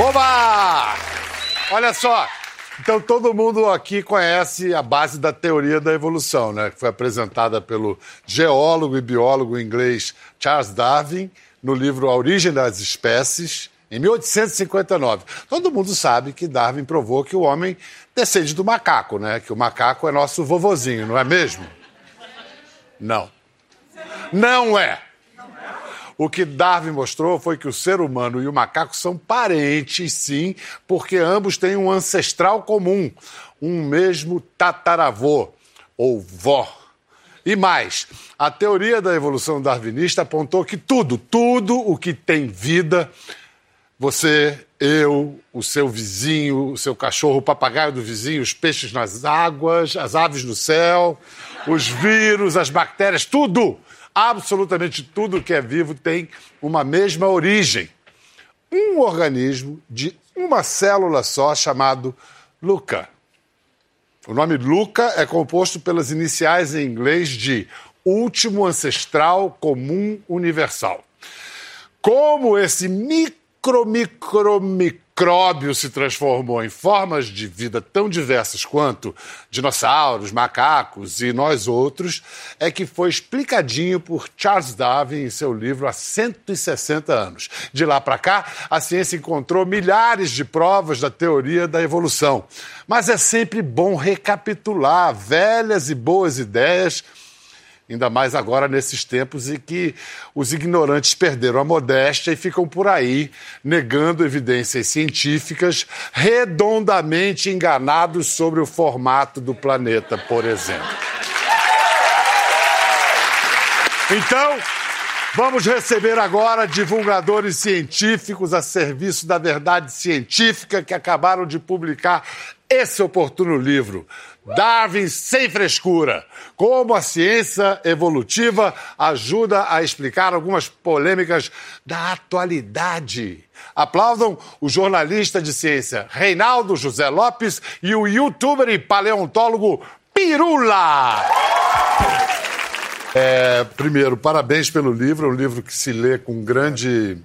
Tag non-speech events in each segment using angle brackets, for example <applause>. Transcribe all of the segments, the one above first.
Oba! Olha só. Então todo mundo aqui conhece a base da teoria da evolução, né? Que foi apresentada pelo geólogo e biólogo inglês Charles Darwin no livro A Origem das Espécies, em 1859. Todo mundo sabe que Darwin provou que o homem descende do macaco, né? Que o macaco é nosso vovozinho, não é mesmo? Não. Não é. O que Darwin mostrou foi que o ser humano e o macaco são parentes, sim, porque ambos têm um ancestral comum, um mesmo tataravô ou vó. E mais, a teoria da evolução darwinista apontou que tudo, tudo o que tem vida, você, eu, o seu vizinho, o seu cachorro, o papagaio do vizinho, os peixes nas águas, as aves no céu, os vírus, as bactérias, tudo absolutamente tudo que é vivo tem uma mesma origem. Um organismo de uma célula só chamado Luca. O nome Luca é composto pelas iniciais em inglês de Último Ancestral Comum Universal. Como esse micro, micro, micro micróbio se transformou em formas de vida tão diversas quanto dinossauros, macacos e nós outros, é que foi explicadinho por Charles Darwin em seu livro há 160 anos. De lá para cá, a ciência encontrou milhares de provas da teoria da evolução. Mas é sempre bom recapitular velhas e boas ideias ainda mais agora nesses tempos em que os ignorantes perderam a modéstia e ficam por aí negando evidências científicas, redondamente enganados sobre o formato do planeta, por exemplo. Então, vamos receber agora divulgadores científicos a serviço da verdade científica que acabaram de publicar esse oportuno livro. Darwin sem frescura. Como a ciência evolutiva ajuda a explicar algumas polêmicas da atualidade. Aplaudam o jornalista de ciência Reinaldo José Lopes e o youtuber e paleontólogo Pirula. É, primeiro, parabéns pelo livro, é um livro que se lê com grande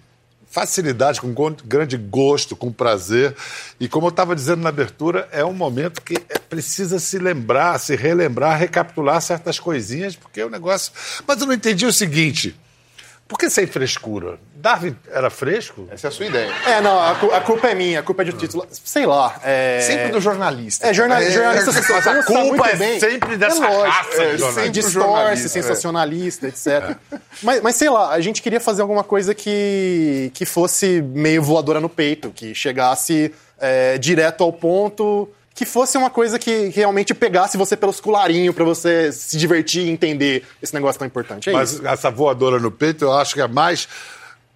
facilidade, com grande gosto, com prazer. E como eu estava dizendo na abertura, é um momento que é, precisa se lembrar, se relembrar, recapitular certas coisinhas, porque o negócio. Mas eu não entendi o seguinte. Por que sem frescura? Darwin era fresco? Essa é a sua ideia. É, não, a, a culpa é minha, a culpa é de título. Sei lá. É... Sempre do jornalista. É, jornal, é, jornalista é, mas a culpa é bem. sempre dessa é raça é, de Distorce, sensacionalista, etc. É. Mas, mas sei lá, a gente queria fazer alguma coisa que, que fosse meio voadora no peito, que chegasse é, direto ao ponto que fosse uma coisa que realmente pegasse você pelos colarinhos para você se divertir e entender esse negócio tão importante. É Mas isso. essa voadora no peito, eu acho que é mais.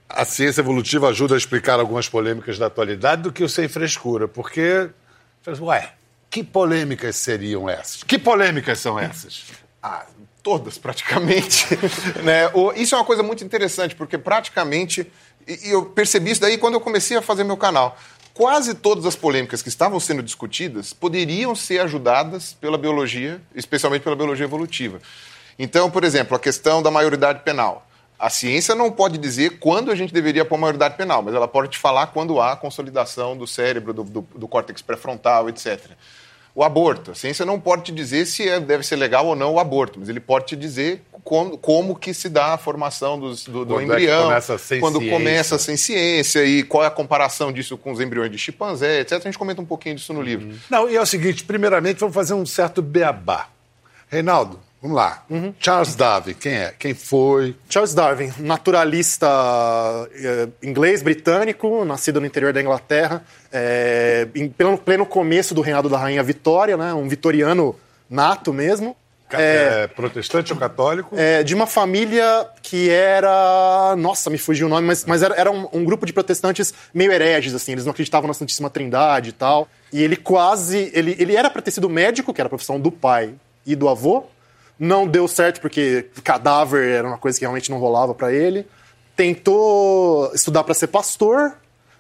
A ciência evolutiva ajuda a explicar algumas polêmicas da atualidade do que o sem frescura, porque. Ué, que polêmicas seriam essas? Que polêmicas são essas? <laughs> Ah, todas, praticamente. <laughs> né? Isso é uma coisa muito interessante, porque praticamente. E eu percebi isso daí quando eu comecei a fazer meu canal quase todas as polêmicas que estavam sendo discutidas poderiam ser ajudadas pela biologia, especialmente pela biologia evolutiva. Então, por exemplo, a questão da maioridade penal. A ciência não pode dizer quando a gente deveria pôr maioridade penal, mas ela pode te falar quando há consolidação do cérebro, do, do, do córtex pré-frontal, etc. O aborto. A ciência não pode te dizer se é, deve ser legal ou não o aborto, mas ele pode te dizer como, como que se dá a formação dos, do, do embrião, é começa quando ciência. começa sem ciência e qual é a comparação disso com os embriões de chimpanzé, etc. A gente comenta um pouquinho disso no livro. Uhum. Não, e é o seguinte, primeiramente vamos fazer um certo beabá. Reinaldo, Vamos lá. Uhum. Charles Darwin, quem é? Quem foi? Charles Darwin, naturalista eh, inglês, britânico, nascido no interior da Inglaterra, é, em pleno, pleno começo do reinado da rainha Vitória, né, um vitoriano nato mesmo. É, é, protestante ou católico? É, de uma família que era. Nossa, me fugiu o nome, mas, mas era, era um, um, grupo de protestantes meio hereges, assim. Eles não acreditavam na Santíssima Trindade e tal. E ele quase. Ele, ele era para ter sido médico, que era a profissão do pai e do avô. Não deu certo porque cadáver era uma coisa que realmente não rolava para ele. Tentou estudar para ser pastor,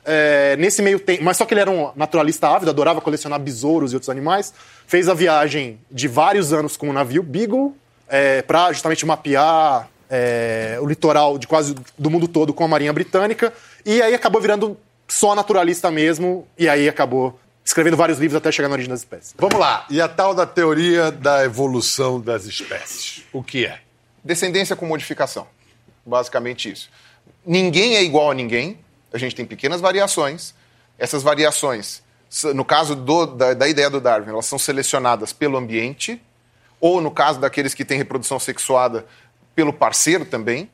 é, nesse meio tempo, mas só que ele era um naturalista ávido, adorava colecionar besouros e outros animais. Fez a viagem de vários anos com o navio Beagle é, para justamente mapear é, o litoral de quase do mundo todo com a Marinha Britânica. E aí acabou virando só naturalista mesmo, e aí acabou escrevendo vários livros até chegar na origem das espécies. Vamos lá. E a tal da teoria da evolução das espécies? O que é? Descendência com modificação. Basicamente isso. Ninguém é igual a ninguém, a gente tem pequenas variações. Essas variações, no caso do, da, da ideia do Darwin, elas são selecionadas pelo ambiente, ou no caso daqueles que têm reprodução sexuada, pelo parceiro também,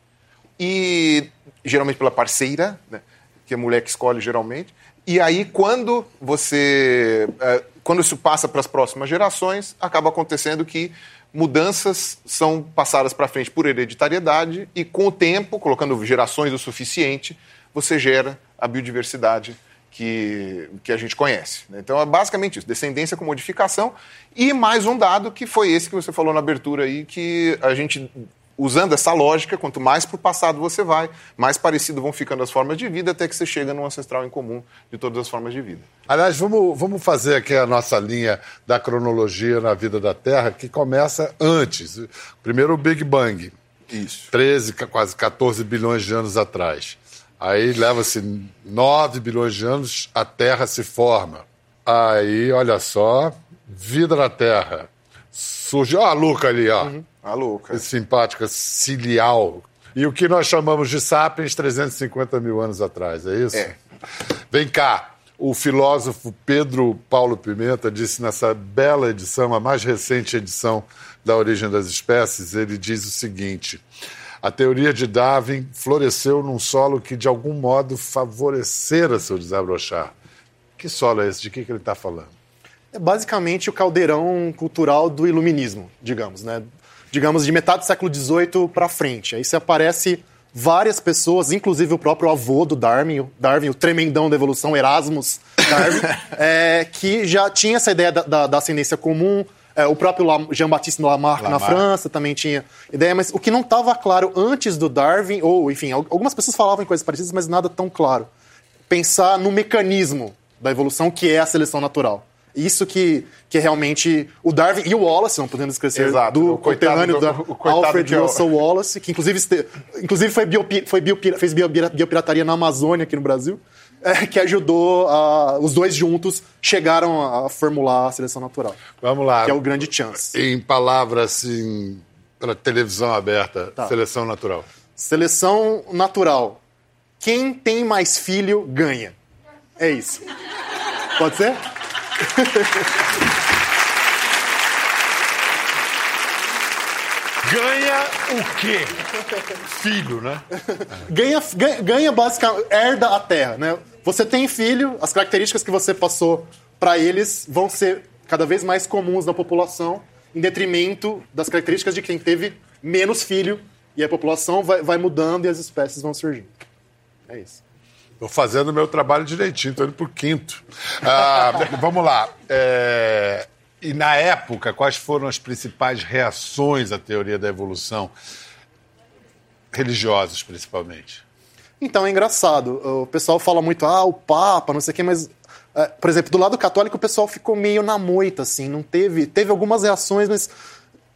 e geralmente pela parceira, né, que é a mulher que escolhe geralmente. E aí, quando você. É, quando isso passa para as próximas gerações, acaba acontecendo que mudanças são passadas para frente por hereditariedade e, com o tempo, colocando gerações o suficiente, você gera a biodiversidade que, que a gente conhece. Né? Então é basicamente isso: descendência com modificação. E mais um dado que foi esse que você falou na abertura aí, que a gente usando essa lógica, quanto mais para o passado você vai, mais parecido vão ficando as formas de vida, até que você chega num ancestral em comum de todas as formas de vida. Aliás, vamos, vamos fazer aqui a nossa linha da cronologia na vida da Terra, que começa antes. Primeiro o Big Bang. Isso. 13, quase 14 bilhões de anos atrás. Aí leva-se 9 bilhões de anos, a Terra se forma. Aí, olha só, vida na Terra. Surge, ó a Luca ali, ó. Uhum. A Luca. Simpática, cilial. E o que nós chamamos de sapiens 350 mil anos atrás, é isso? É. Vem cá. O filósofo Pedro Paulo Pimenta disse nessa bela edição, a mais recente edição da Origem das Espécies, ele diz o seguinte: a teoria de Darwin floresceu num solo que de algum modo favorecera seu desabrochar. Que solo é esse? De que, que ele está falando? É basicamente o caldeirão cultural do iluminismo, digamos, né? Digamos, de metade do século XVIII para frente. Aí você aparece várias pessoas, inclusive o próprio avô do Darwin, o Darwin, o tremendão da evolução, Erasmus Darwin, <laughs> é, que já tinha essa ideia da, da, da ascendência comum. É, o próprio Jean-Baptiste Lamarck, Lamarck, na França também tinha ideia, mas o que não estava claro antes do Darwin, ou enfim, algumas pessoas falavam em coisas parecidas, mas nada tão claro. Pensar no mecanismo da evolução que é a seleção natural. Isso que, que é realmente o Darwin e o Wallace, não podemos esquecer Exato, do conterrâneo da Alfred Russell Wallace, que inclusive, inclusive foi, biopi, foi biopir, fez biopirataria na Amazônia aqui no Brasil, <laughs> é, que ajudou a, os dois juntos chegaram a formular a seleção natural. Vamos lá. Que é o grande chance. Em palavras assim para televisão aberta, tá. seleção natural. Seleção natural. Quem tem mais filho ganha. É isso. Pode ser? Ganha o quê? Filho, né? Ganha, ganha, basicamente, herda a terra, né? Você tem filho, as características que você passou para eles vão ser cada vez mais comuns na população, em detrimento das características de quem teve menos filho, e a população vai, vai mudando e as espécies vão surgindo. É isso. Estou fazendo o meu trabalho direitinho, estou indo por quinto. Ah, <laughs> vamos lá. É... E na época, quais foram as principais reações à teoria da evolução? Religiosas, principalmente. Então, é engraçado. O pessoal fala muito, ah, o Papa, não sei o quê, mas, é, por exemplo, do lado católico, o pessoal ficou meio na moita, assim. Não teve. Teve algumas reações, mas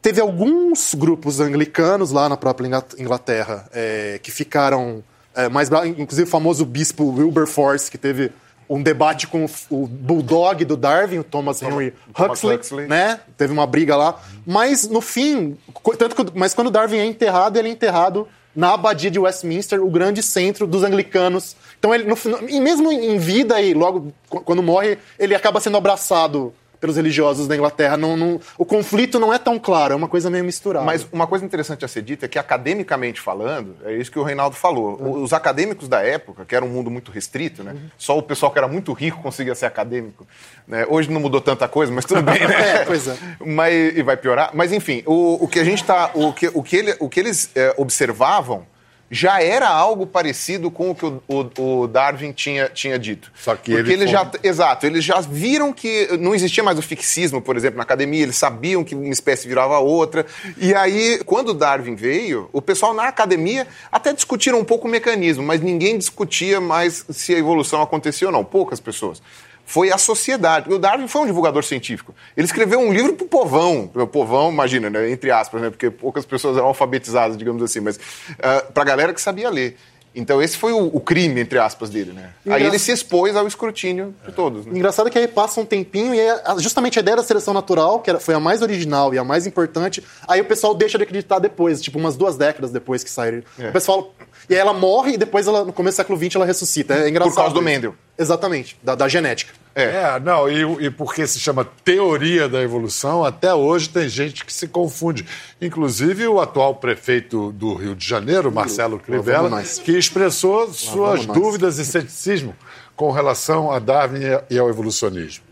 teve alguns grupos anglicanos lá na própria Inglaterra é, que ficaram é, mais inclusive o famoso bispo Wilberforce, que teve um debate com o bulldog do Darwin, o Thomas Henry Thomas Huxley, Huxley, né? Teve uma briga lá. Mas, no fim, tanto que, mas quando Darwin é enterrado, ele é enterrado na abadia de Westminster, o grande centro dos anglicanos. Então, ele, no, e mesmo em vida e logo quando morre, ele acaba sendo abraçado pelos religiosos da Inglaterra. Não, não, o conflito não é tão claro, é uma coisa meio misturada. Mas uma coisa interessante a ser dita é que, academicamente falando, é isso que o Reinaldo falou. Uhum. Os acadêmicos da época, que era um mundo muito restrito, né? Uhum. Só o pessoal que era muito rico conseguia ser acadêmico. Né? Hoje não mudou tanta coisa, mas tudo bem, né? <laughs> é, pois é. Mas, e vai piorar. Mas enfim, o, o que a gente tá. O que, o que, ele, o que eles é, observavam já era algo parecido com o que o, o, o Darwin tinha, tinha dito. Só que Porque eles já, exato, eles já viram que não existia mais o fixismo, por exemplo, na academia, eles sabiam que uma espécie virava outra. E aí, quando Darwin veio, o pessoal na academia até discutiram um pouco o mecanismo, mas ninguém discutia mais se a evolução acontecia ou não, poucas pessoas foi a sociedade. O Darwin foi um divulgador científico. Ele escreveu um livro para o povão. O povão, imagina, né, entre aspas, né, porque poucas pessoas eram alfabetizadas, digamos assim, mas uh, ah, para a galera que sabia ler. Então esse foi o, o crime, entre aspas, dele, né? Aí ele se expôs ao escrutínio de todos. Né? Engraçado é que aí passa um tempinho e aí, justamente a ideia da seleção natural, que era, foi a mais original e a mais importante, aí o pessoal deixa de acreditar depois, tipo umas duas décadas depois que saiu. É. O pessoal. E aí ela morre e depois, ela, no começo do século XX, ela ressuscita. É engraçado. Por causa do. Mendel. Exatamente, da, da genética. É, não, e, e porque se chama teoria da evolução, até hoje tem gente que se confunde. Inclusive o atual prefeito do Rio de Janeiro, Marcelo Crivella, que expressou suas dúvidas e ceticismo com relação a Darwin e ao evolucionismo.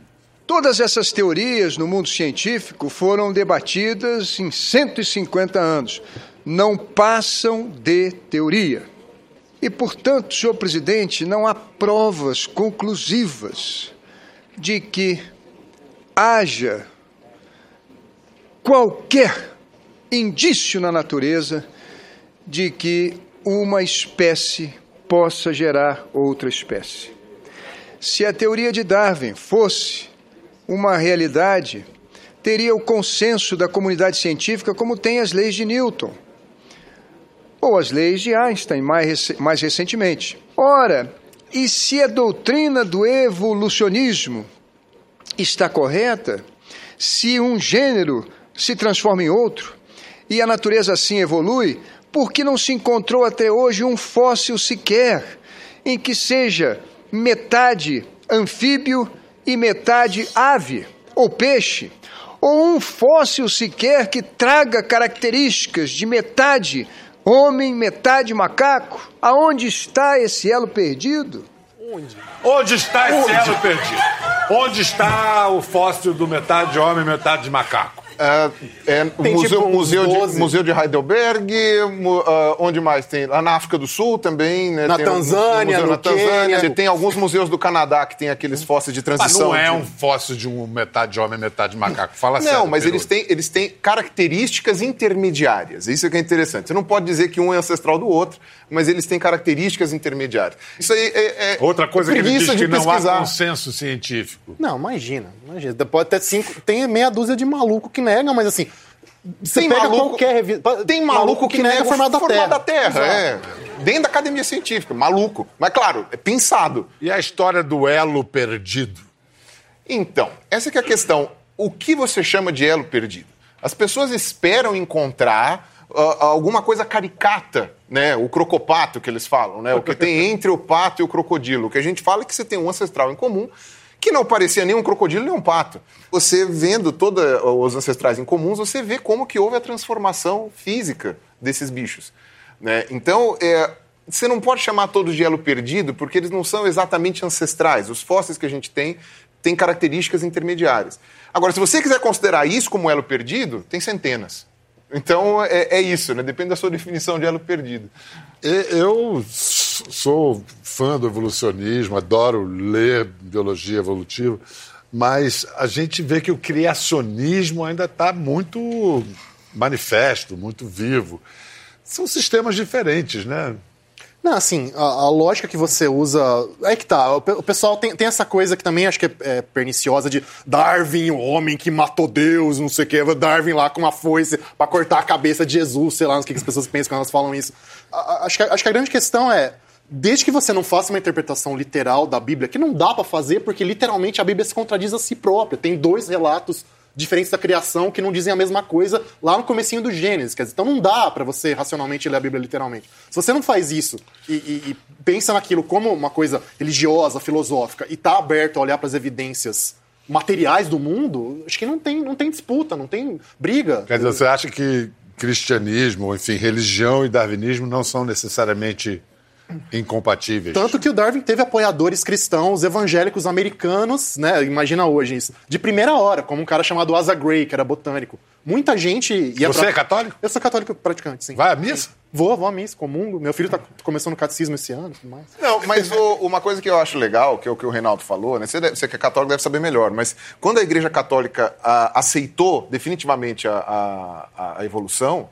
Todas essas teorias no mundo científico foram debatidas em 150 anos. Não passam de teoria. E, portanto, senhor presidente, não há provas conclusivas de que haja qualquer indício na natureza de que uma espécie possa gerar outra espécie. Se a teoria de Darwin fosse uma realidade, teria o consenso da comunidade científica como tem as leis de Newton ou as leis de Einstein mais, mais recentemente. Ora, e se a doutrina do evolucionismo está correta, se um gênero se transforma em outro e a natureza assim evolui, por que não se encontrou até hoje um fóssil sequer em que seja metade anfíbio e metade ave ou peixe? Ou um fóssil sequer que traga características de metade homem, metade macaco? Aonde está esse elo perdido? Onde está esse elo perdido? Onde está o fóssil do metade homem, metade macaco? É, é, o Tem, museu, tipo, museu, de, 12. museu de Heidelberg, ah, onde mais tem? Lá na África do Sul também, né? Na tem Tanzânia, museu no na Tanzânia, Quênia. Tem alguns museus do Canadá que tem aqueles fósseis de Mas transição. não é de- um fóssil de um metade homem, metade macaco. Fala sério. Não, mas Peru. eles têm, eles têm características intermediárias. Isso é que é interessante. Você não pode dizer que um é ancestral do outro, mas eles têm características intermediárias. Isso aí é. é Outra coisa que ele diz que de não há pesquisar. consenso científico. Não, imagina, imagina. Pode ter cinco. Tem meia dúzia de maluco que negam, mas assim. Você Tem pega maluco- qualquer revista. Tem maluco, que, nega o formato da Terra. da Terra. É. Dentro da academia científica, maluco. Mas claro, é pensado. E a história do elo perdido? Então, essa que é a questão. O que você chama de elo perdido? As pessoas esperam encontrar ah, alguma coisa caricata, né? O crocopato que eles falam, né? O que tem <laughs> entre o pato e o crocodilo. O que a gente fala é que você tem um ancestral em comum que não parecia nem um crocodilo nem um pato. Você vendo todos os ancestrais em comuns, você vê como que houve a transformação física desses bichos. Né? Então, é, você não pode chamar todos de elo perdido, porque eles não são exatamente ancestrais. Os fósseis que a gente tem têm características intermediárias. Agora, se você quiser considerar isso como elo perdido, tem centenas. Então, é, é isso, né? depende da sua <laughs> definição de elo perdido. Eu sou fã do evolucionismo, adoro ler biologia evolutiva, mas a gente vê que o criacionismo ainda está muito manifesto, muito vivo. São sistemas diferentes, né? Não, assim, a, a lógica que você usa. É que tá. O, o pessoal tem, tem essa coisa que também acho que é, é perniciosa de Darwin, o homem que matou Deus, não sei o quê. Darwin lá com uma foice pra cortar a cabeça de Jesus, sei lá, não sei o que que as pessoas pensam quando elas falam isso. A- a- acho, que, acho que a grande questão é. Desde que você não faça uma interpretação literal da Bíblia, que não dá pra fazer, porque literalmente a Bíblia se contradiz a si própria. Tem dois relatos diferentes da criação que não dizem a mesma coisa lá no comecinho do Gênesis. Quer dizer, então não dá pra você racionalmente ler a Bíblia literalmente. Se você não faz isso e, e- e pensa naquilo como uma coisa religiosa, filosófica, e tá aberto a olhar para as evidências materiais do mundo, acho que não tem, não tem disputa, não tem briga. Quer dizer, você acha que cristianismo, enfim, religião e darwinismo não são necessariamente incompatíveis? Tanto que o Darwin teve apoiadores cristãos evangélicos americanos, né? Imagina hoje isso. De primeira hora, como um cara chamado Asa Gray, que era botânico. Muita gente ia Você pra- é católico? Eu sou católico praticante, sim. Vai à missa? Vou, vou à missa, comungo. Meu filho tá começando o catecismo esse ano e tudo mais. Não, mas o- uma coisa que eu acho legal, que é o que o Reinaldo falou, né? Você, deve- você que é católico deve saber melhor, mas quando a Igreja Católica ah, aceitou definitivamente a, a- a evolução,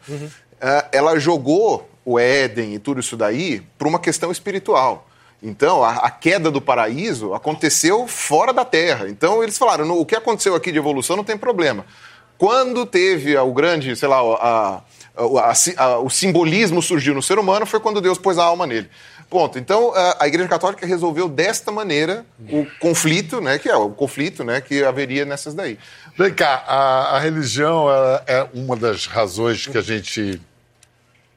ah, ela jogou o Éden e tudo isso daí para uma questão espiritual. Então, a, a queda do paraíso aconteceu fora da Terra. Então, eles falaram: "No- o que aconteceu aqui de evolução não tem problema. Quando teve o grande, sei lá, a, o, a, o simbolismo surgiu no ser humano foi quando Deus pôs a alma nele. Ponto. Então, a Igreja Católica resolveu desta maneira o conflito, né, que é o conflito né, que haveria nessas daí. Vem cá, a religião é uma das razões que a gente.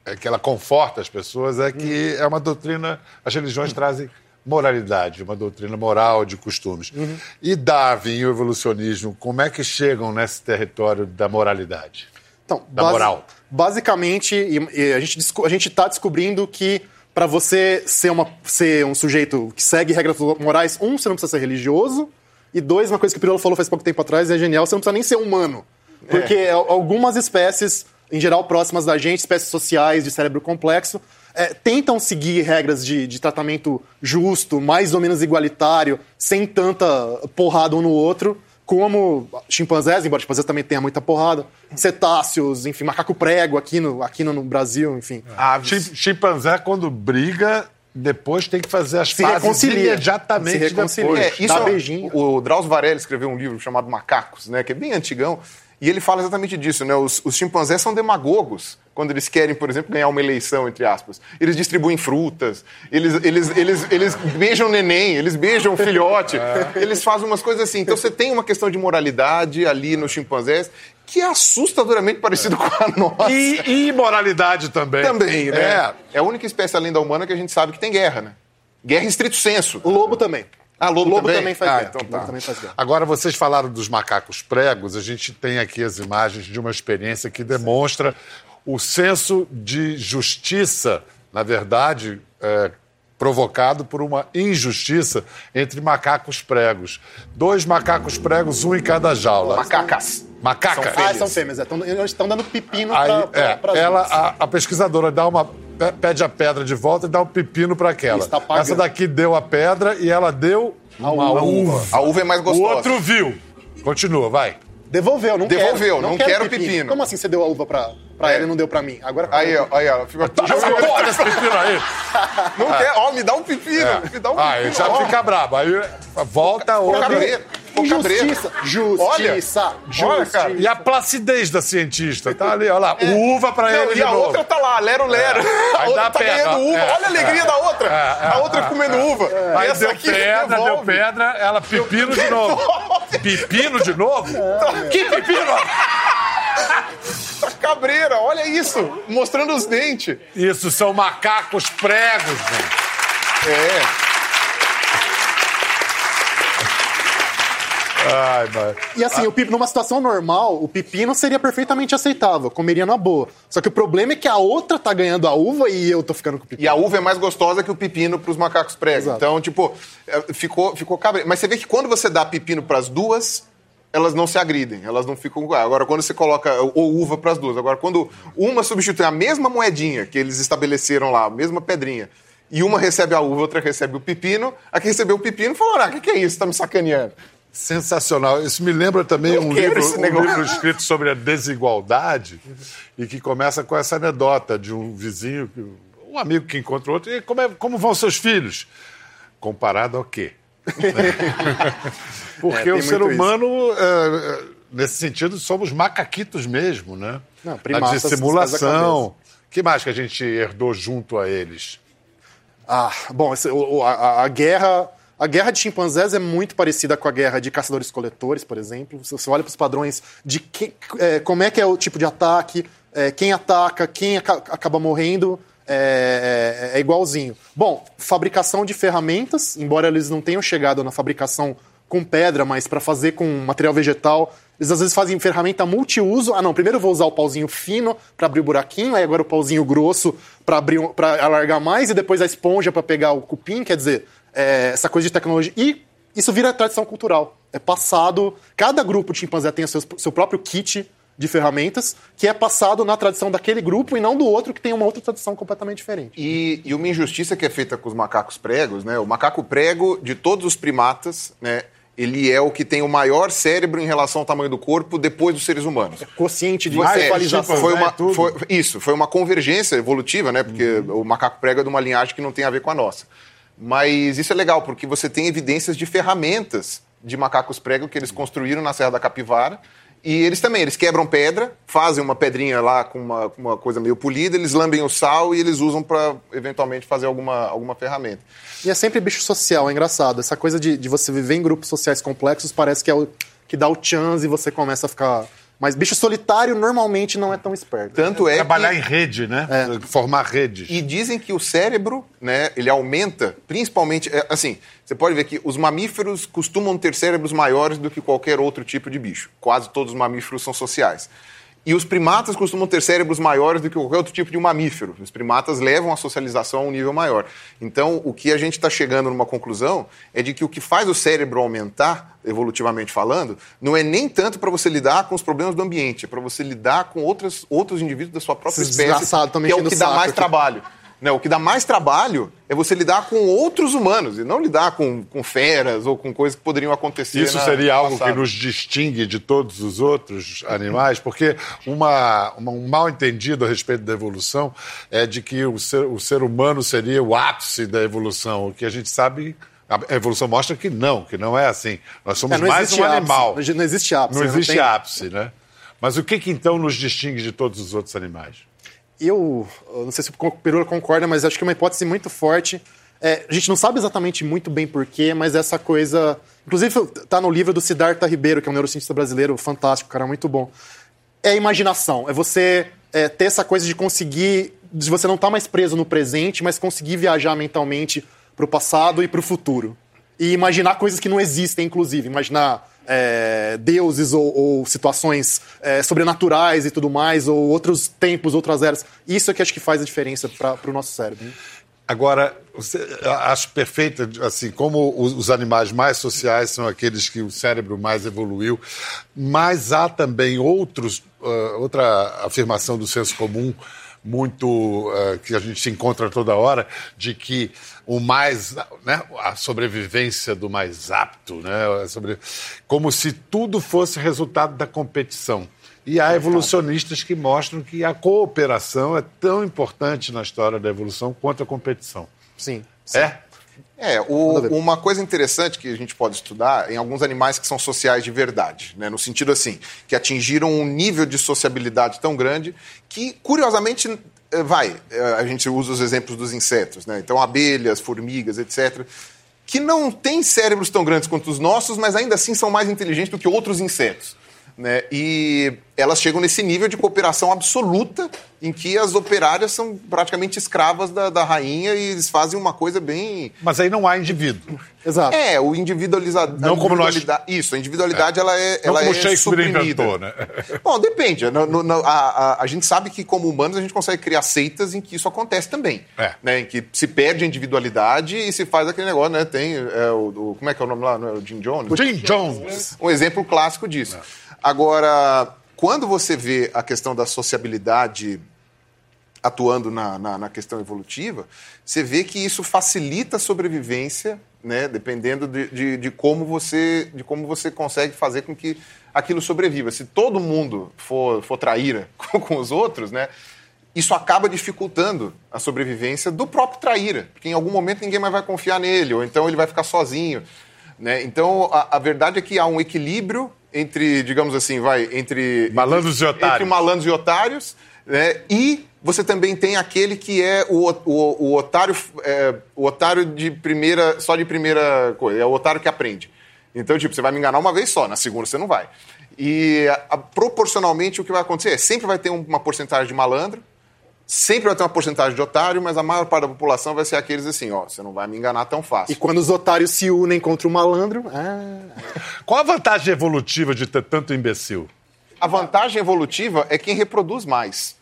É, que ela conforta as pessoas, é que é uma doutrina. As religiões trazem moralidade, uma doutrina moral de costumes. Uhum. E Darwin e o evolucionismo, como é que chegam nesse território da moralidade? Então, da base, moral. Basicamente, e, e a gente está descobrindo que para você ser, uma, ser um sujeito que segue regras morais, um, você não precisa ser religioso, e dois, uma coisa que o Pirolo falou faz pouco tempo atrás, e é genial, você não precisa nem ser humano. Porque é. algumas espécies, em geral próximas da gente, espécies sociais de cérebro complexo, é, tentam seguir regras de, de tratamento justo, mais ou menos igualitário, sem tanta porrada um no outro, como chimpanzés, embora chimpanzés também tenha muita porrada, cetáceos, enfim, macaco prego aqui no, aqui no, Brasil, enfim. Aves. Chimpanzé, quando briga, depois tem que fazer as se pazes reconcilia. imediatamente se reconcilia. depois. É, isso Dá é, beijinho. O Drauzio Varela escreveu um livro chamado Macacos, né, que é bem antigão, e ele fala exatamente disso, né? Os, os, chimpanzés são demagogos quando eles querem, por exemplo, ganhar uma eleição, entre aspas. Eles distribuem frutas, eles, eles, eles, eles beijam neném, eles beijam filhote, é. eles fazem umas coisas assim. Então você tem uma questão de moralidade ali nos chimpanzés que é assustadoramente parecido é. com a nossa. E, e moralidade também. Também, né? É. é a única espécie além da humana que a gente sabe que tem guerra, né? Guerra em estrito senso. O lobo também. Ah, lobo, lobo também? também faz ah, guerra. Então tá. também faz guerra. Agora, vocês falaram dos macacos pregos, a gente tem aqui as imagens de uma experiência que demonstra o senso de justiça, na verdade, é, provocado por uma injustiça entre macacos pregos. Dois macacos pregos, um em cada jaula. Macacas. Macacas. São fêmeas. Ah, são fêmeas. É. Estão dando pepino para é, ela, a, a pesquisadora dá uma pede a pedra de volta e dá um pepino para aquela. Tá Essa daqui deu a pedra e ela deu uma uva. uva. A uva é mais gostosa. O outro viu. Continua, vai. Devolveu, não Devolveu, quero. não, não quero, quero pepino. pepino. Como assim você deu a uva pra, pra é. ela e não deu pra mim? Agora Aí, ó, aí, ó. Fica... <laughs> Olha esse pepino aí. Não é. quer, ó, me dá um pepino. É. Me dá um ah, pepino. já ó. fica brabo. Aí volta outra. Justiça. Justiça. Olha, cara. E a placidez da cientista. Tá ali, olha lá. É. Uva pra não, ele. E a novo. outra tá lá, lero, lero. É. A outra tá pega. ganhando uva. É. Olha a alegria da outra. É, a outra comendo uva. Aí deu pedra, deu pedra, ela <laughs> pepino de novo. Pepino de novo? Que pepino? <laughs> Cabreira, olha isso, mostrando os dentes. Isso são macacos pregos, gente. É. Ai, e assim, o, numa situação normal, o pepino seria perfeitamente aceitável, comeria na boa. Só que o problema é que a outra tá ganhando a uva e eu tô ficando com o pepino. E a uva é mais gostosa que o pepino pros macacos pregos. Então, tipo, é, ficou, ficou cabreiro. Mas você vê que quando você dá pepino pras duas, elas não se agridem, elas não ficam. Agora, quando você coloca ou uva para as duas, agora quando uma substitui a mesma moedinha que eles estabeleceram lá, a mesma pedrinha, e uma recebe a uva, outra recebe o pepino, a que recebeu o pepino falou: ah, o que, que é isso? Tá me sacaneando. Sensacional. Isso me lembra também um livro, um livro, escrito sobre a desigualdade e que começa com essa anedota de um vizinho, um amigo que encontra outro. E como, é, como vão seus filhos? Comparado ao quê? <laughs> Porque é, o ser humano, é, nesse sentido, somos macaquitos mesmo, né? Não, a dissimulação. que mais que a gente herdou junto a eles? Ah, bom, esse, a, a guerra a guerra de chimpanzés é muito parecida com a guerra de caçadores-coletores, por exemplo. Você olha para os padrões de que, é, como é que é o tipo de ataque, é, quem ataca, quem acaba morrendo, é, é, é, igualzinho. Bom, fabricação de ferramentas, embora eles não tenham chegado na fabricação com pedra, mas para fazer com material vegetal, eles às vezes fazem ferramenta multiuso. Ah, não, primeiro eu vou usar o pauzinho fino para abrir o buraquinho, aí agora o pauzinho grosso para alargar mais e depois a esponja para pegar o cupim, quer dizer, é, essa coisa de tecnologia. E isso vira tradição cultural. É passado. Cada grupo de chimpanzé tem o seu, seu próprio kit de ferramentas, que é passado na tradição daquele grupo e não do outro que tem uma outra tradição completamente diferente. E, e uma injustiça que é feita com os macacos pregos, né? O macaco prego de todos os primatas, né? Ele é o que tem o maior cérebro em relação ao tamanho do corpo depois dos seres humanos. É consciente de equalização. Foi uma, foi, isso, foi uma convergência evolutiva, né? Porque uhum. o macaco prego é de uma linhagem que não tem a ver com a nossa. Mas isso é legal, porque você tem evidências de ferramentas de macacos prego que eles construíram na Serra da Capivara E eles também, eles quebram pedra, fazem uma pedrinha lá com uma, uma coisa meio polida, eles lambem o sal e eles usam para eventualmente fazer alguma, alguma ferramenta. E é sempre bicho social, é engraçado. Essa coisa de, de você viver em grupos sociais complexos parece que é o que dá o chance e você começa a ficar. Mas bicho solitário normalmente não é tão esperto. Tanto é Trabalhar que... em rede, né? Formar redes. E dizem que o cérebro, né, ele aumenta, principalmente, é, assim, você pode ver que os mamíferos costumam ter cérebros maiores do que qualquer outro tipo de bicho. Quase todos os mamíferos são sociais. E os primatas costumam ter cérebros maiores do que qualquer outro tipo de mamífero. Os primatas levam a socialização a um nível maior. Então, o que a gente está chegando numa conclusão é de que o que faz o cérebro aumentar, evolutivamente falando, não é nem tanto para você lidar com os problemas do ambiente, é para você lidar com outros, outros indivíduos da sua própria espécie, que é o que dá saco mais aqui. trabalho. Né, o que dá mais trabalho é você lidar com outros humanos e não lidar com, com feras ou com coisas que poderiam acontecer. Isso na- seria algo que passado. nos distingue de todos os outros animais, porque uma, uma- um mal entendido a respeito da evolução é de que o ser, o ser humano seria o ápice da evolução, o que a gente sabe. A evolução mostra que não, que não é assim. Nós somos É, não mais um ápice. animal. Não existe ápice. Não existe tem- ápice, né? Mas o que, que então nos distingue de todos os outros animais? Eu, eu não sei se o Perula concorda, mas acho que é uma hipótese muito forte. É, a gente não sabe exatamente muito bem porquê, mas essa coisa. Inclusive, tá no livro do Siddhartha Ribeiro, que é um neurocientista brasileiro fantástico, cara, muito bom. É imaginação. É você é, ter essa coisa de conseguir. de você não estar mais preso no presente, mas conseguir viajar mentalmente pro passado e pro futuro. E imaginar coisas que não existem, inclusive. Imaginar é, deuses ou, ou situações é, sobrenaturais e tudo mais, ou outros tempos, outras eras. Isso é que acho que faz a diferença para o nosso cérebro. né? Agora, acho perfeita, assim, como os, os animais mais sociais são aqueles que o cérebro mais evoluiu, mas há também outros, ah, outra afirmação do senso comum muito ah, que a gente se encontra toda hora de que o mais né, a sobrevivência do mais apto né sobre como se tudo fosse resultado da competição e há evolucionistas que mostram que a cooperação é tão importante na história da evolução quanto a competição. Sim. sim. É? É, o- uma coisa interessante que a gente pode estudar em alguns animais que são sociais de verdade, né? no sentido assim, que atingiram um nível de sociabilidade tão grande que, curiosamente, eh, vai, eh, a gente usa os exemplos dos insetos, né? então abelhas, formigas, etc., que não têm cérebros tão grandes quanto os nossos, mas ainda assim são mais inteligentes do que outros insetos. Né? E elas chegam nesse nível de cooperação absoluta em que as operárias são praticamente escravas da, da rainha e eles fazem uma coisa bem Mas aí não há indivíduo. Exato. é, o individualizado. Não como nós- Isso, a individualidade ela é, Não ela como é Shakespeare suprimida. inventou, né? <laughs> Bom, depende. No- no- no- a, a- a gente sabe que, como humanos, a gente consegue criar seitas em que isso acontece também. É. Né? Em que se perde a individualidade e se faz aquele negócio, né? Tem é, o, o- Como é que é o nome lá? Não é o Jim Jones? Jim Jones. Um exemplo clássico disso. Agora, quando você vê a questão da sociabilidade atuando na, na, na questão evolutiva, você vê que isso facilita a sobrevivência, né, dependendo de, de, de como você, de como você consegue fazer com que aquilo sobreviva. Se todo mundo for, for traíra <laughs> com, com os outros, né, isso acaba dificultando a sobrevivência do próprio traíra, porque em algum momento ninguém mais vai confiar nele, ou então ele vai ficar sozinho. Né? Então, a, a verdade é que há um equilíbrio entre, digamos assim, vai, entre... Malandros e otários. Entre malandros e otários, né? E você também tem aquele que é o, o, o otário, é, o otário de primeira, só de primeira coisa, é o otário que aprende. Então, tipo, você vai me enganar uma vez só, na segunda você não vai. E a- a- proporcionalmente o que vai acontecer é sempre vai ter um- uma porcentagem de malandro, sempre vai ter uma porcentagem de otário, mas a maior parte da população vai ser aqueles assim, ó, você não vai me enganar tão E fácil. quando os otários se unem contra o malandro. Ah, Qual a vantagem evolutiva de ter tanto imbecil? A vantagem evolutiva é quem reproduz mais.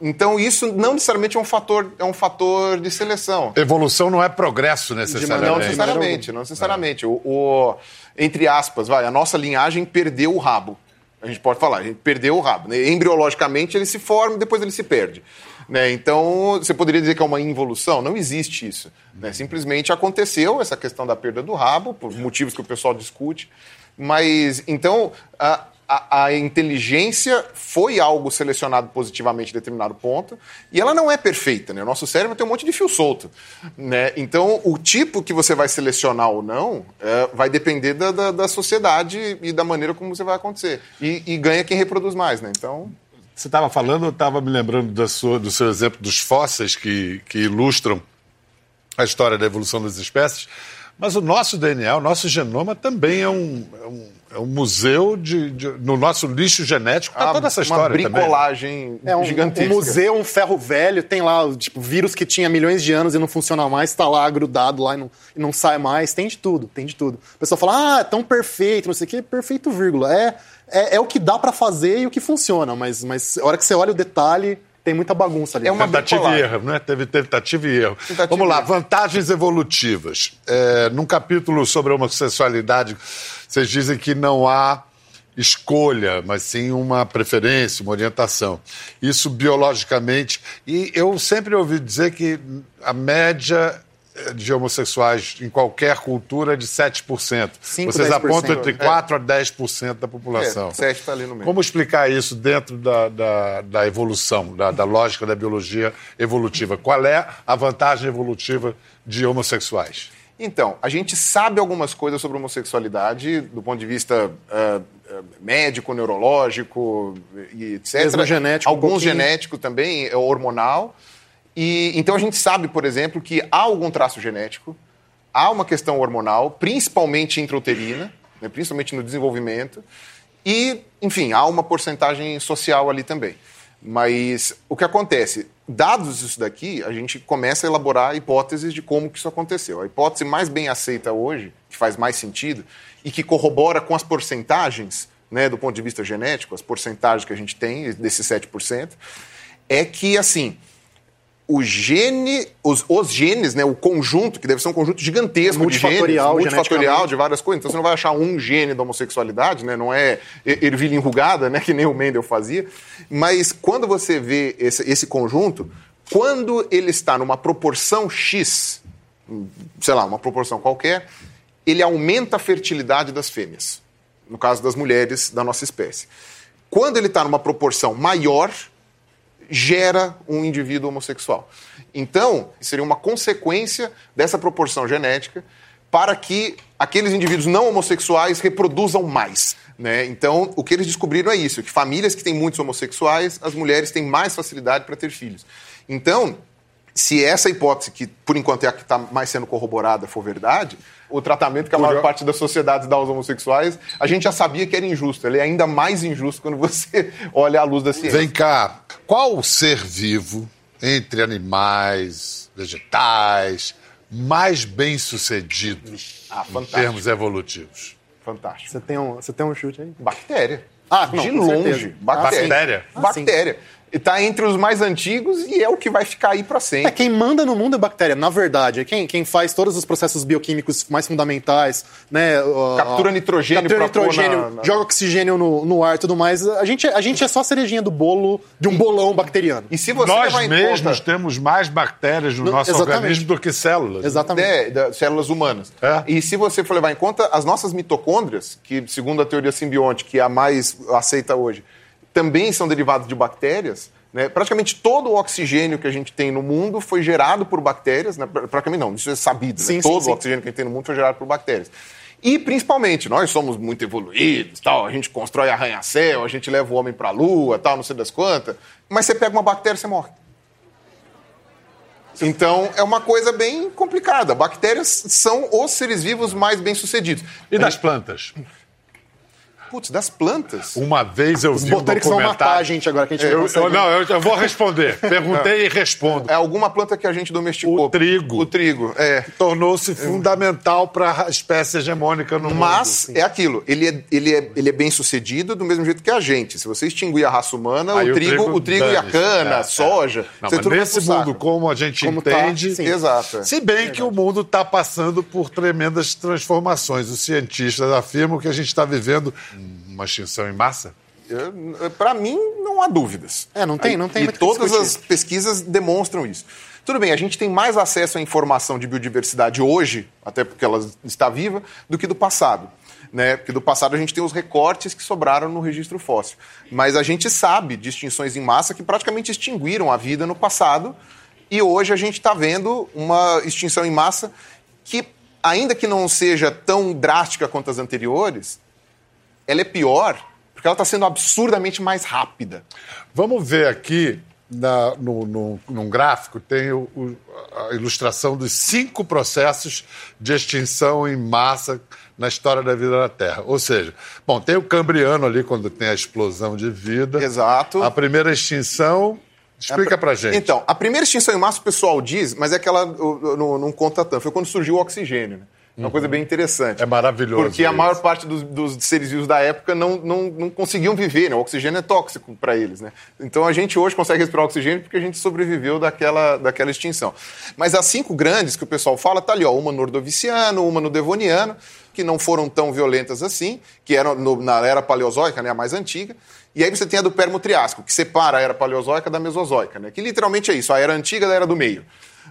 Então isso não necessariamente é um fator, é um fator de seleção. Evolução não é progresso Não necessariamente. necessariamente, não necessariamente. O, o- entre aspas, vai, a nossa linhagem perdeu o rabo. A gente pode falar, a gente perdeu o rabo. né? Embriologicamente ele se forma e depois ele se perde. Né? Então, você poderia dizer que é uma involução? Não existe isso. né? Simplesmente aconteceu essa questão da perda do rabo, por motivos que o pessoal discute. Mas, então, a- a, a, inteligência foi algo selecionado positivamente em determinado ponto e ela não é perfeita, né? O nosso cérebro tem um monte de fio solto, né? Então, o tipo que você vai selecionar ou não é, vai depender da, da, da, sociedade e da maneira como você vai acontecer. E, e ganha quem reproduz mais, né? Então... Você estava falando, eu estava me lembrando da sua, do seu exemplo dos fósseis que, que ilustram a história da evolução das espécies. Mas o nosso DNA, o nosso genoma também é um, é um, é um museu de, de, no nosso lixo genético. Tá ah, toda essa história uma bricolagem também. É um, gigantesca. Um museu, um ferro velho, tem lá tipo vírus que tinha milhões de anos e não funciona mais, está lá grudado lá e não, e não sai mais. Tem de tudo, tem de tudo. O pessoal fala, ah, é tão perfeito, não sei o quê, perfeito, vírgula. É, é, é o que dá para fazer e o que funciona, mas, mas a hora que você olha o detalhe, tem muita bagunça ali. É uma tentativa e erro, né? Teve tentativa e erro. Tentativa Vamos lá, vantagens evolutivas. É, num capítulo sobre a homossexualidade, vocês dizem que não há escolha, mas sim uma preferência, uma orientação. Isso biologicamente. E eu sempre ouvi dizer que a média de homossexuais em qualquer cultura é de 7%. 5, Vocês 10%, apontam entre 4% é. a 10% da população. É, 7 está ali no meio. Como explicar isso dentro da, da, da evolução, da, da, lógica da biologia evolutiva? Qual é a vantagem evolutiva de homossexuais? Então, a gente sabe algumas coisas sobre homossexualidade do ponto de vista uh, médico, neurológico e etc. Mesmo genético. Alguns um genético também, hormonal. E, então a gente sabe, por exemplo, que há algum traço genético, há uma questão hormonal, principalmente intrauterina, né, principalmente no desenvolvimento, e, enfim, há uma porcentagem social ali também. Mas o que acontece? Dados isso daqui, a gente começa a elaborar hipóteses de como que isso aconteceu. A hipótese mais bem aceita hoje, que faz mais sentido, e que corrobora com as porcentagens, né, do ponto de vista genético, as porcentagens que a gente tem, desses 7%, é que, assim, o gene, os, os, genes, né, o conjunto, que deve ser um conjunto gigantesco multifatorial, de genes, multifatorial de várias coisas. Então você não vai achar um gene da homossexualidade, né, não é ervilha enrugada, né, que nem o Mendel fazia. Mas quando você vê esse, esse conjunto, quando ele está numa proporção X, sei lá, uma proporção qualquer, ele aumenta a fertilidade das fêmeas, no caso das mulheres da nossa espécie. Quando ele está numa proporção maior, gera um indivíduo homossexual. Então, seria uma consequência dessa proporção genética para que aqueles indivíduos não homossexuais reproduzam mais. Né? Então, o que eles descobriram é isso: que famílias que têm muitos homossexuais, as mulheres têm mais facilidade para ter filhos. Então, se essa hipótese, que por enquanto é a que está mais sendo corroborada, for verdade, o tratamento que a maior parte das sociedades dá aos homossexuais, a gente já sabia que era injusto. Ele é ainda mais injusto quando você <laughs> olha à luz da ciência. Vem cá, qual ser vivo entre animais, vegetais, mais bem sucedido ah, em termos evolutivos? Fantástico. Você tem um, você tem um chute aí? Bactéria. Ah, não, de longe. Bactéria. Bactéria. Ah, bactéria está entre os mais antigos e é o que vai ficar aí para sempre. É, quem manda no mundo é bactéria, na verdade. É quem, quem faz todos os processos bioquímicos mais fundamentais, né? Captura nitrogênio, captura nitrogênio na, na... joga oxigênio no, no ar e tudo mais. A gente, a gente é só a cerejinha do bolo de um bolão bacteriano. E se você Nós mesmos conta... temos mais bactérias no, no nosso exatamente. organismo do que células. Exatamente. É, células humanas. É. E se você for levar em conta, as nossas mitocôndrias, que segundo a teoria simbiótica, que é a mais aceita hoje, também são derivados de bactérias. Né? Praticamente todo o oxigênio que a gente tem no mundo foi gerado por bactérias. Né? Praticamente não, isso é sabido. Sim, né? sim, todo sim. o oxigênio que a gente tem no mundo foi gerado por bactérias. E principalmente, nós somos muito evoluídos, tal, a gente constrói arranha-céu, a gente leva o homem para a lua, tal, não sei das quantas. Mas você pega uma bactéria, você morre. Então é uma coisa bem complicada. Bactérias são os seres vivos mais bem-sucedidos. E das plantas? Putz, das plantas. Uma vez eu Os vi um documentário... vão matar a gente agora, que a gente eu, eu, Não, eu, eu, vou responder. Perguntei e respondo. É alguma planta que a gente domesticou. O trigo. O trigo, é. Tornou-se fundamental para a espécie hegemônica no Mas, mundo. Mas é aquilo, ele é, ele, é, ele é bem sucedido do mesmo jeito que a gente. Se você extinguir a raça humana, o, trigo, o trigo, o trigo e a cana, é, a é. soja... É. Não, mas nesse mundo, como a gente como tá, entende... Tá, Exato. Se bem que o mundo está passando por tremendas transformações. Os cientistas afirmam que a gente está vivendo uma extinção em massa? Para mim, não há dúvidas. É, não tem, não tem E todas as pesquisas demonstram isso. Tudo bem, a gente tem mais acesso à informação de biodiversidade hoje, até porque ela está viva, do que do passado. Né? Porque do passado a gente tem os recortes que sobraram no registro fóssil. Mas a gente sabe de extinções em massa que praticamente extinguiram a vida no passado. E hoje a gente está vendo uma extinção em massa que, ainda que não seja tão drástica quanto as anteriores, ela é pior porque ela está sendo absurdamente mais rápida. Vamos ver aqui na, no, no- num gráfico, tem o- o- a ilustração dos cinco processos de extinção em massa na história da vida na Terra. Ou seja, bom, tem o Cambriano ali, quando tem a explosão de vida. Exato. A primeira extinção. Explica pra gente. Então, a primeira extinção em massa o pessoal diz, mas é que ela não, não conta tanto. Foi quando surgiu o oxigênio. Né? É Uma coisa bem interessante. É maravilhoso Porque a isso. maior parte dos, dos seres vivos da época não, não, não conseguiam viver, né? O oxigênio é tóxico para eles, né? Então a gente hoje consegue respirar oxigênio porque a gente sobreviveu daquela, daquela extinção. Mas as cinco grandes que o pessoal fala, tá ali, ó, uma no Ordoviciano, uma no Devoniano, que não foram tão violentas assim, que eram no- na era paleozoica, né, a mais antiga. E aí você tem a do Permo-Triásico, que separa a era paleozoica da Mesozoica, né? Que literalmente é isso, a era antiga da era do meio.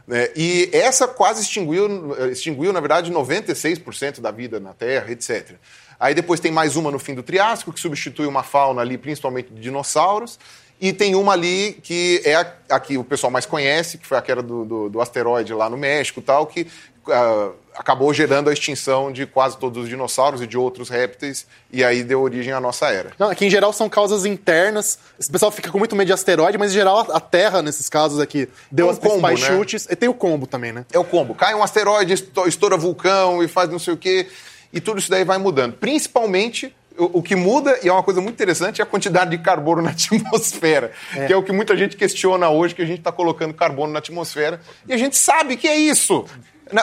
Né? E essa quase extinguiu, extinguiu, na verdade, 96% da vida na Terra, etc. Aí depois tem mais uma no fim do Triássico, que substitui uma fauna ali, principalmente de dinossauros. E tem uma ali que é a, a que o pessoal mais conhece, que foi aquela do, do, do asteroide lá no México tal, que ah, acabou gerando a extinção de quase todos os dinossauros e de outros répteis, e aí deu origem à nossa era. Não, aqui em geral são causas internas. Esse pessoal fica com muito medo de asteroide, mas em geral a- Terra, nesses casos aqui, deu É um as principais combo, né? chutes. E tem o combo também, né? É o combo. Cai um asteroide, esto- estoura vulcão e faz não sei o quê. E tudo isso daí vai mudando. Principalmente, o, que muda, e é uma coisa muito interessante, é a quantidade de carbono <laughs> na atmosfera. Que é o que muita gente questiona hoje, que a gente está colocando carbono na atmosfera. E a gente sabe que é isso.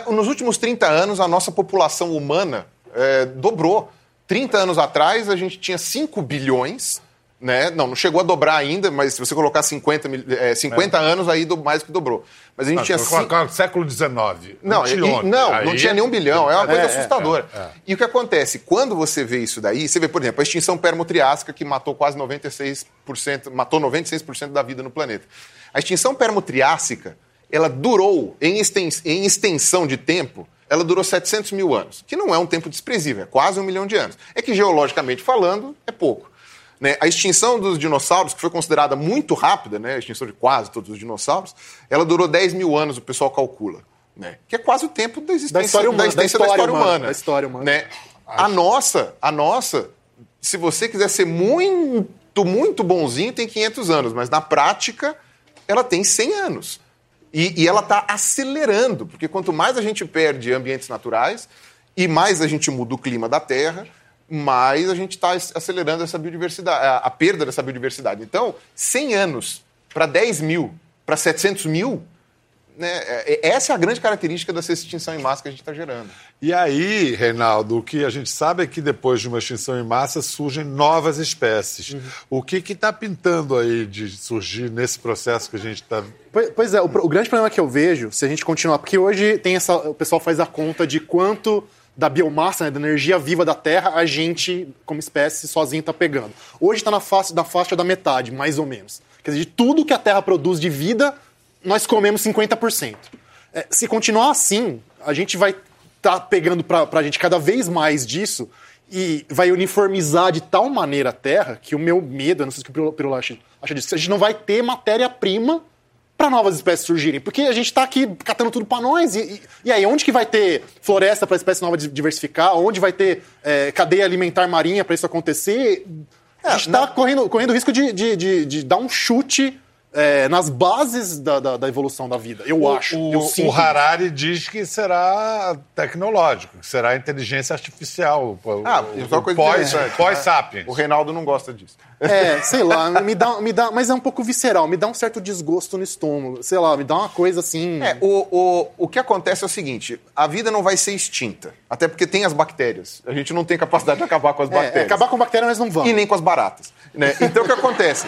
Nos últimos 30 anos, a nossa população humana eh, dobrou. 30 anos atrás, a gente tinha 5 bilhões. Né? Não, não chegou a dobrar ainda, mas se você colocar 50, mil- eh, 50 anos, aí do- mais que dobrou. Mas a gente tinha Ah, cinco- com- com- século XIX. não, e- anteontem. não, Aí- não tinha nenhum bilhão, é uma coisa É, é, assustadora. é, é. E o que acontece? Quando você vê isso daí, você vê, por exemplo, a extinção permotriásica que matou quase 96%, matou 96% da vida no planeta. A extinção permotriásica, ela durou, em, exten- em extensão de tempo, ela durou 700 mil anos, que não é um tempo desprezível, é quase um milhão de anos. É que, geologicamente falando, é pouco. Né? A extinção dos dinossauros, que foi considerada muito rápida, né? a extinção de quase todos os dinossauros, ela durou 10 mil anos, o pessoal calcula. Né? Que é quase o tempo da existência história humana, da, existência da da história, história humana, humana. da história humana. Né? A nossa, a nossa, se você quiser ser muito, muito bonzinho, tem 500 anos, mas na prática, ela tem 100 anos. E, e ela está acelerando, porque quanto mais a gente perde ambientes naturais e mais a gente muda o clima da Terra, mais a gente está acelerando essa biodiversidade, a, a perda dessa biodiversidade. Então, 100 anos para 10 mil, para 700 mil, né, é- é- essa é a grande característica dessa extinção em massa que a gente está gerando. E aí, Reinaldo, o que a gente sabe é que depois de uma extinção em massa surgem novas espécies. O que está pintando aí de surgir nesse processo que a gente está. Pois, é, o, o grande problema que eu vejo, se a gente continuar, porque hoje tem essa, o pessoal faz a conta de quanto da biomassa, né, da energia viva da Terra, a gente, como espécie, sozinho está pegando. Hoje está na faixa, na faixa da metade, mais ou menos. Quer dizer, de tudo que a Terra produz de vida, nós comemos 50%. É, se continuar assim, a gente vai estar pegando para a gente cada vez mais disso e vai uniformizar de tal maneira a Terra que o meu medo, eu não sei que o Pirula- acha, acha disso, a gente não vai ter matéria-prima para novas espécies surgirem. Porque a gente está aqui catando tudo para nós. E, e- e aí, onde que vai ter floresta para espécie nova di- diversificar? Onde vai ter é, cadeia alimentar marinha para isso acontecer? a gente está correndo, correndo o risco de, de, de- de dar um chute é, nas bases da, da- da evolução da vida. Eu acho. O, eu o. Harari diz que será tecnológico, que será inteligência artificial. o- Ah, o- isso é uma coisa pós-. Pós-sapiens. O Reinaldo não gosta disso. É, <laughs> sei lá, me dá, me dá. Mas é um pouco visceral, me dá um certo desgosto no estômago. Sei lá, me dá uma coisa assim. É, o, o, o que acontece é o seguinte: a vida não vai ser extinta. Até porque tem as bactérias. A gente não tem capacidade de acabar com as É, bactérias. acabar com bactéria nós não vamos. E nem com as baratas. né? Então o que acontece?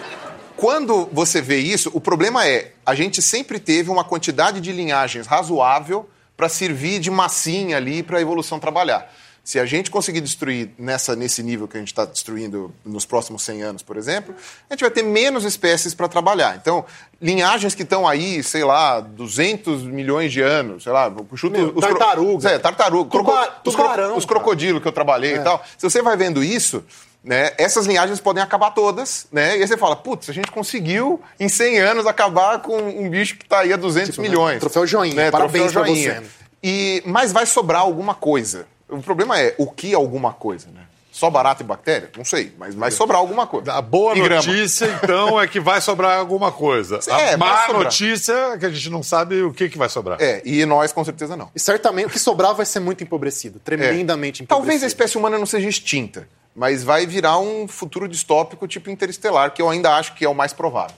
Quando você vê isso, o problema é a gente sempre teve uma quantidade de linhagens razoável para servir de massinha ali para a evolução trabalhar. Se a gente conseguir destruir nessa, nesse nível que a gente está destruindo nos próximos 100 anos, por exemplo, a gente vai ter menos espécies para trabalhar. Então, linhagens que estão aí, sei lá, 200 milhões de anos, sei lá, chuto, Meu, tartaruga. É, tartaruga. Tuba- os, tubarão, os cara. crocodilos que eu trabalhei e tal. Se você vai vendo isso, né, essas linhagens podem acabar todas, né? E aí você fala, putz, a gente conseguiu em 100 anos acabar com um bicho que está aí a 200 Tipo, né, milhões. troféu joinha. Né, Parabéns troféu pra joinha. você, né? E, mas vai sobrar alguma coisa. O problema é o que alguma coisa, né? Só barata e bactéria? Não sei, mas vai sobrar alguma coisa. A boa E grama. notícia, então, é que vai sobrar alguma coisa. É, a má sobrar. notícia é que a gente não sabe o que, que vai sobrar. É, e nós com certeza não. E certamente o que sobrar vai ser muito empobrecido, tremendamente É. empobrecido. Talvez a espécie humana não seja extinta, mas vai virar um futuro distópico tipo interestelar, que eu ainda acho que é o mais provável.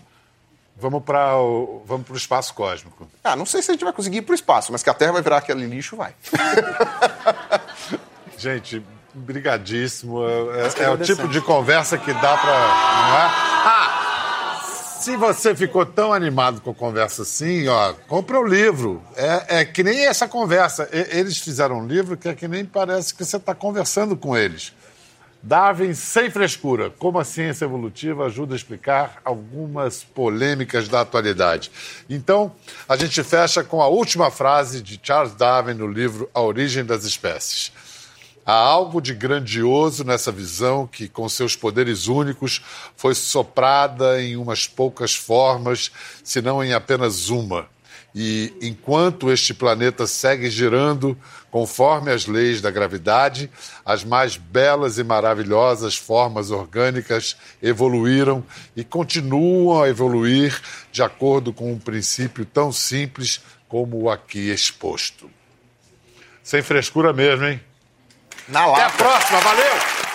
Vamos para o vamos pro espaço cósmico. Ah, não sei se a gente vai conseguir ir para o espaço, mas que a Terra vai virar aquele lixo, vai. <laughs> Gente, brigadíssimo. É, é o agradecemos. tipo de conversa que dá para. Não é? Ah! Se você ficou tão animado com a conversa assim, ó, compra o livro. É, é que nem essa conversa. Eles fizeram um livro que é que nem parece que você está conversando com eles. Darwin sem frescura. Como a ciência evolutiva ajuda a explicar algumas polêmicas da atualidade. Então, a gente fecha com a última frase de Charles Darwin no livro A Origem das Espécies. Há algo de grandioso nessa visão que, com seus poderes únicos, foi soprada em umas poucas formas, se não em apenas uma. E enquanto este planeta segue girando conforme as leis da gravidade, as mais belas e maravilhosas formas orgânicas evoluíram e continuam a evoluir de acordo com um princípio tão simples como o aqui exposto. Sem frescura mesmo, hein? Na Até a lata. próxima, valeu!